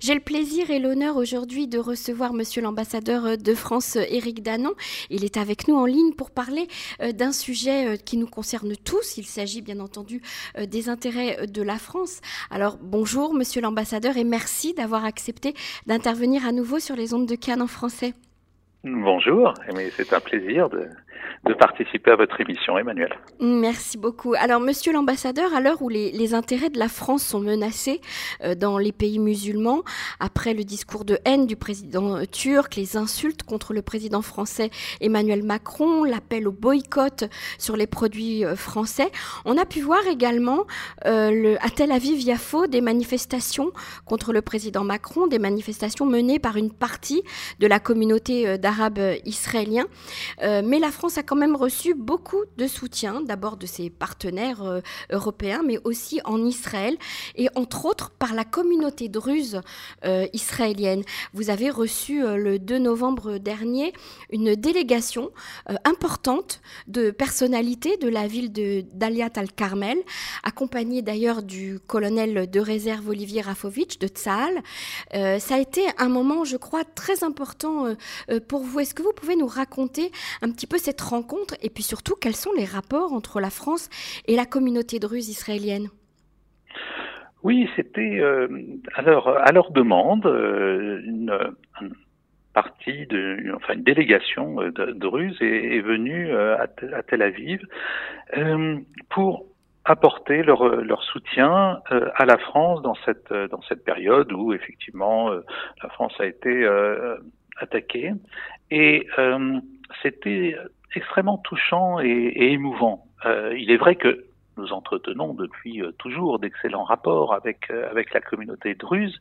J'ai le plaisir et l'honneur aujourd'hui de recevoir Monsieur l'ambassadeur de France, Éric Danon. Il est avec nous en ligne pour parler euh, d'un sujet euh, qui nous concerne tous. Il s'agit bien entendu euh, des intérêts de la France. Alors bonjour Monsieur l'ambassadeur et merci d'avoir accepté d'intervenir à nouveau sur les ondes de Cannes en français. Bonjour, c'est un plaisir de, participer à votre émission, Emmanuel. Merci beaucoup. Alors, monsieur l'ambassadeur, à l'heure où les, intérêts de la France sont menacés euh, dans les pays musulmans, après le discours de haine du président euh, turc, les insultes contre le président français Emmanuel Macron, l'appel au boycott sur les produits euh, français, on a pu voir également le, à Tel Aviv-Yafo des manifestations contre le président Macron, des manifestations menées par une partie de la communauté d'Arabes israéliens. mais la France a quand même reçu beaucoup de soutien, d'abord de ses partenaires euh, européens, mais aussi en Israël, et entre autres par la communauté druze euh, israélienne. Vous avez reçu euh, le 2 novembre dernier une délégation importante de personnalités de la ville de Daliat al-Carmel, accompagnée d'ailleurs du colonel de réserve Olivier Rafovitch de Tzahal. ça a été un moment, je crois, très important pour vous. Est-ce que vous pouvez nous raconter un petit peu cette rencontre et puis surtout quels sont les rapports entre la France et la communauté druze israélienne? Oui, c'était euh, à, leur, demande euh, une, partie de, enfin une délégation euh, de, druze est, venue à, Tel Aviv pour apporter leur, leur soutien à la France dans cette dans cette période où effectivement la France a été attaquée et c'était extrêmement touchant et, émouvant. Euh, il est vrai que nous entretenons depuis euh, toujours d'excellents rapports avec euh, avec la communauté druze,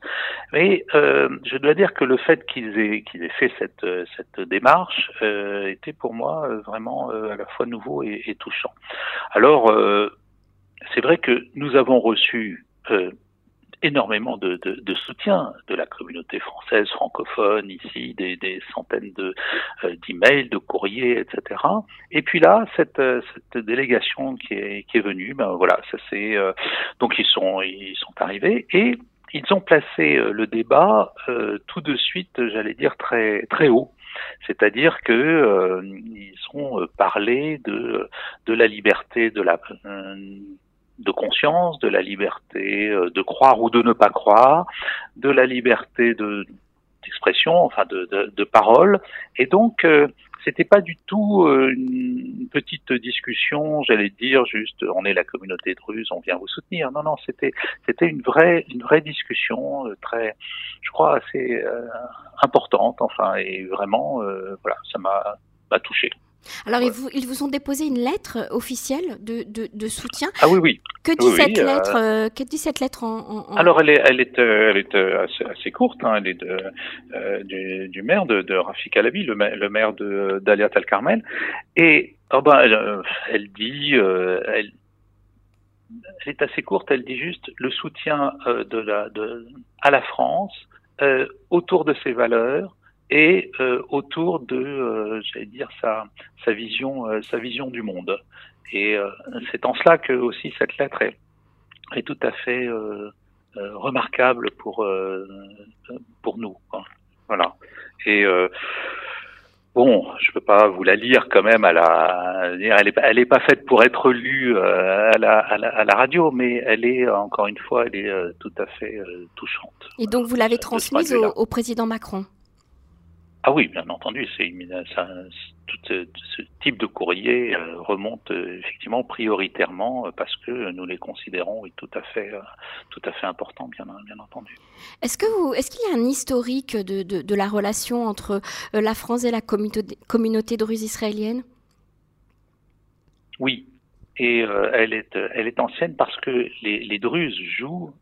mais je dois dire que le fait qu'ils aient qu'ils aient fait cette cette démarche était pour moi vraiment à la fois nouveau et, et touchant. Alors c'est vrai que nous avons reçu énormément de, de, de, soutien de la communauté française francophone ici, des, des centaines de euh, d'emails, de courriers, etc. Et puis là, cette, euh, cette délégation qui est qui est venue, ben voilà, ça c'est euh, donc ils sont ils sont arrivés et ils ont placé le débat tout de suite, j'allais dire très très haut. C'est-à-dire que ils ont parlé de de la liberté de la de conscience, de la liberté euh, de croire ou de ne pas croire, de la liberté de d'expression, enfin de, de, de, parole, et donc euh, c'était pas du tout euh, une petite discussion, j'allais dire juste on est la communauté druze, on vient vous soutenir. Non non, c'était c'était une vraie une vraie discussion très, je crois assez importante, enfin et vraiment voilà ça m'a touché. Alors, ils, vous, ils, vous, ont déposé une lettre officielle de, de, soutien. Ah oui, oui. Que dit, cette, lettre, euh, que dit cette lettre en, Alors, elle est, elle est, euh, elle est euh, assez, courte. Hein. Elle est de, du, du, maire de, de Rafik Alavi, le, le maire d'Aliat Al-Carmel. Et oh ben, elle, elle dit, elle, elle est assez courte. Elle dit juste le soutien de la, de, à la France autour de ses valeurs et euh, autour de, euh, j'allais dire, sa, sa vision, euh, sa vision du monde. Et c'est en cela que aussi cette lettre est, est tout à fait remarquable pour pour nous. Voilà. Et Bon, je peux pas vous la lire quand même à la, elle est, elle est pas faite pour être lue à la, à la, à la radio, mais elle est encore une fois, elle est tout à fait touchante. Et donc vous l'avez transmise au, au président Macron? Ah oui, bien entendu, c'est tout ce type de courrier euh, remonte euh, effectivement prioritairement euh, parce que nous les considérons tout à fait, tout à fait importants, bien, bien entendu. Est-ce que vous, est-ce qu'il y a un historique de, de, de la relation entre la France et la communauté, communauté druze israélienne Oui, et elle est, elle est ancienne parce que les, les Druzes jouent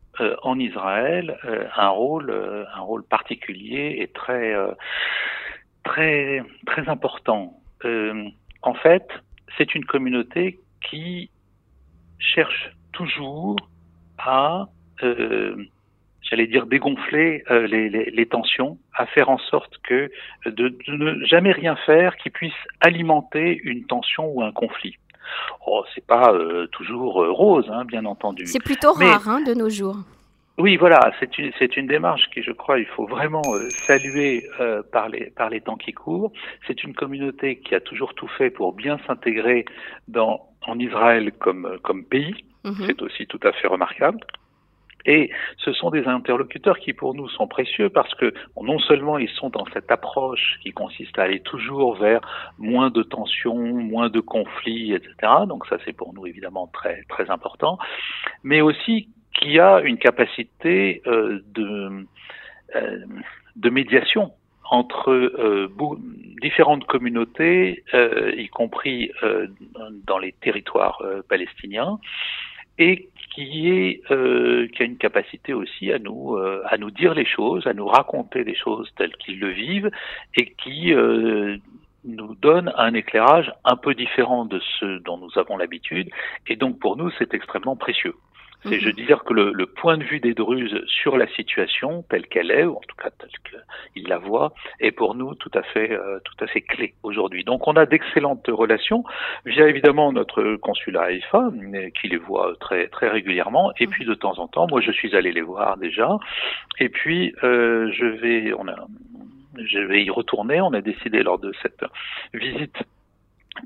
en Israël un rôle, un rôle particulier et très très très important. Euh, en fait, c'est une communauté qui cherche toujours à, euh, j'allais dire, dégonfler euh, les, tensions, à faire en sorte que de, ne jamais rien faire qui puisse alimenter une tension ou un conflit. Oh, c'est pas toujours rose, hein, bien entendu. C'est plutôt rare hein, de nos jours. Oui, voilà, c'est une, c'est une démarche qui, je crois, il faut vraiment euh, saluer euh, par, les, par les temps qui courent. C'est une communauté qui a toujours tout fait pour bien s'intégrer dans, en Israël comme, comme pays. Mhm. C'est aussi tout à fait remarquable. Et ce sont des interlocuteurs qui pour nous sont précieux parce que non seulement ils sont dans cette approche qui consiste à aller toujours vers moins de tensions, moins de conflits, etc. Donc ça c'est pour nous évidemment très très important, mais aussi qui a une capacité euh, de, euh, de médiation entre euh, différentes communautés, euh, y compris euh, dans les territoires euh, palestiniens, et qui est qui a une capacité aussi à nous à nous dire les choses, à nous raconter les choses telles qu'ils le vivent, et qui nous donne un éclairage un peu différent de ce dont nous avons l'habitude, et donc pour nous c'est extrêmement précieux. C'est, je mhm. dire, que le, le, point de vue des Druzes sur la situation telle qu'elle est, ou en tout cas telle qu'ils la voient, est pour nous tout à fait, euh, tout à fait clé aujourd'hui. Donc, on a d'excellentes relations via évidemment notre consulat à Haïfa, qui les voit très, très régulièrement, et puis de temps en temps, moi, je suis allé les voir déjà, et puis euh, je vais, on a, je vais y retourner. On a décidé lors de cette visite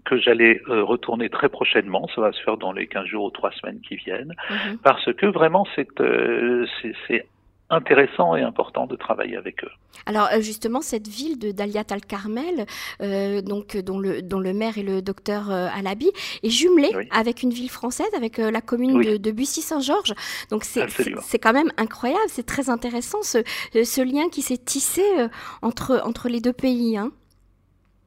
que j'allais euh, retourner très prochainement, ça va se faire dans les 15 jours ou 3 semaines qui viennent, mhm. parce que vraiment euh, c'est intéressant et important de travailler avec eux. Alors euh, justement, cette ville de Daliat al-Carmel, donc dont le, dont le maire est le docteur Alabi, est jumelée avec une ville française, avec la commune de, Bussy-Saint-Georges. Donc c'est quand même incroyable, c'est très intéressant ce, ce lien qui s'est tissé entre, entre les deux pays. Hein.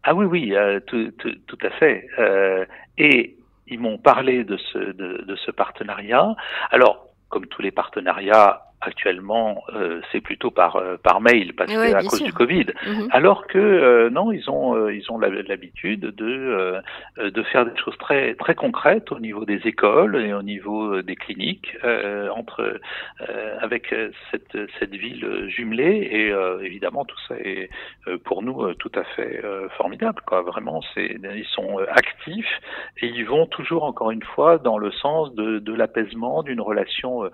Ah oui, oui, euh, tout, à fait. Euh, et ils m'ont parlé de ce, de, ce partenariat. Alors, comme tous les partenariats, actuellement, euh, c'est plutôt par euh, par mail parce que à cause du Covid. Mhm. Alors que euh, non, ils ont ils ont l'habitude de de faire des choses très très concrètes au niveau des écoles et au niveau des cliniques entre avec cette cette ville jumelée et évidemment tout ça est pour nous tout à fait formidable quoi. Vraiment, c'est ils sont actifs et ils vont toujours encore une fois dans le sens de de l'apaisement d'une relation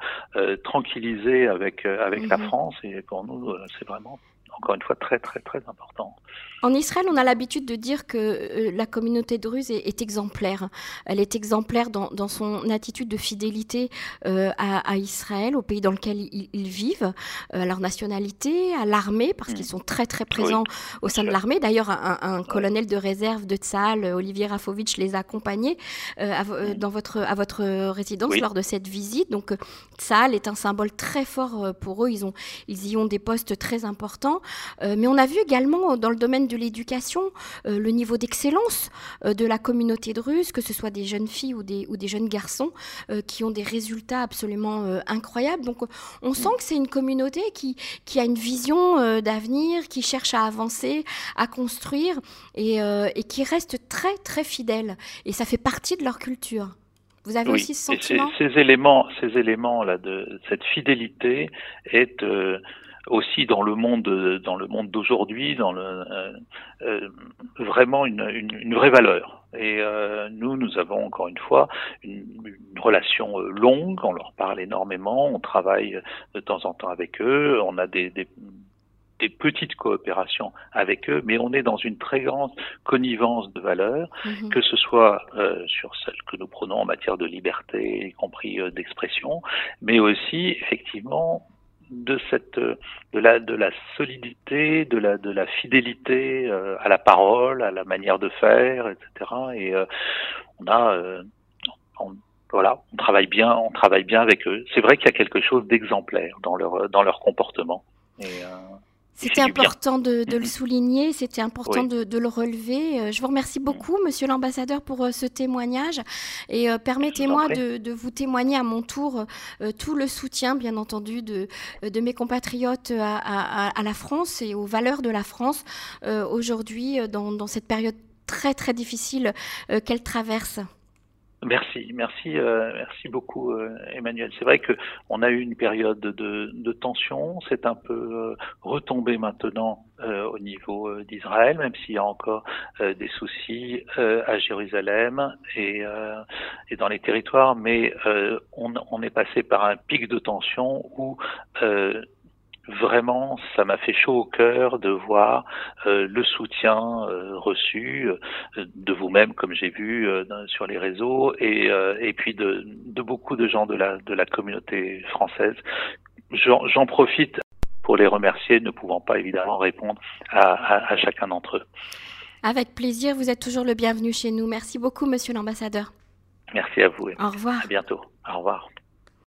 tranquillisée avec, euh, avec la mhm. France. Et pour nous, euh, c'est vraiment encore une fois très très très important. En Israël, on a l'habitude de dire que euh, la communauté druze est, est, exemplaire. Elle est exemplaire dans, dans son attitude de fidélité euh, à, à, Israël, au pays dans lequel ils, ils vivent, euh, à leur nationalité, à l'armée, parce qu'ils mm. sont très très présents au sein de l'armée. D'ailleurs, un, un, colonel de réserve de Tzal, Olivier Rafovitch, les a accompagnés à, dans votre, à votre résidence lors de cette visite. Donc, Tzal est un symbole très fort pour eux. Ils, ont, ils y ont des postes très importants. Mais on a vu également dans le domaine de l'éducation, euh, le niveau d'excellence euh, de la communauté druze, que ce soit des jeunes filles ou des, ou des jeunes garçons, euh, qui ont des résultats absolument incroyables. Donc on sent que c'est une communauté qui, qui a une vision d'avenir, qui cherche à avancer, à construire et, et, qui reste très très fidèle. Et ça fait partie de leur culture. Vous avez aussi ce sentiment ces, ces, éléments, ces éléments là de cette fidélité est aussi dans le monde dans le monde d'aujourd'hui dans le euh, euh, vraiment une, une, une, vraie valeur et euh, nous nous avons encore une fois une, une, relation longue on leur parle énormément on travaille de temps en temps avec eux on a des, des des petites coopérations avec eux, mais on est dans une très grande connivence de valeurs, mhm. que ce soit euh, sur celles que nous prenons en matière de liberté, y compris euh, d'expression, mais aussi effectivement de cette de la de la solidité, de la de la fidélité euh, à la parole, à la manière de faire, etc. Et euh, on a euh, on, voilà, on travaille bien, on travaille bien avec eux. C'est vrai qu'il y a quelque chose d'exemplaire dans leur dans leur comportement. Et, c'était important de, le souligner, c'était important de, le relever. Euh, je vous remercie beaucoup, monsieur l'ambassadeur, pour euh, ce témoignage. Et euh, permettez-moi de, vous témoigner à mon tour tout le soutien, bien entendu, de, de mes compatriotes à, la France et aux valeurs de la France aujourd'hui, dans, dans, cette période très, très difficile qu'elle traverse. Merci, merci, euh, merci beaucoup, euh, Emmanuel. C'est vrai que on a eu une période de, de tension. C'est un peu euh, retombé maintenant au niveau d'Israël, même s'il y a encore des soucis à Jérusalem et, et, dans les territoires. Mais on, on, est passé par un pic de tension où vraiment, ça m'a fait chaud au cœur de voir euh, le soutien euh, reçu euh, de vous-même, comme j'ai vu sur les réseaux, et, et puis de, de, beaucoup de gens de la, de la communauté française. J'en profite pour les remercier, ne pouvant pas évidemment répondre à, à, à chacun d'entre eux. Avec plaisir, vous êtes toujours le bienvenu chez nous. Merci beaucoup, monsieur l'ambassadeur. Merci à vous. Au revoir. À bientôt. Au revoir.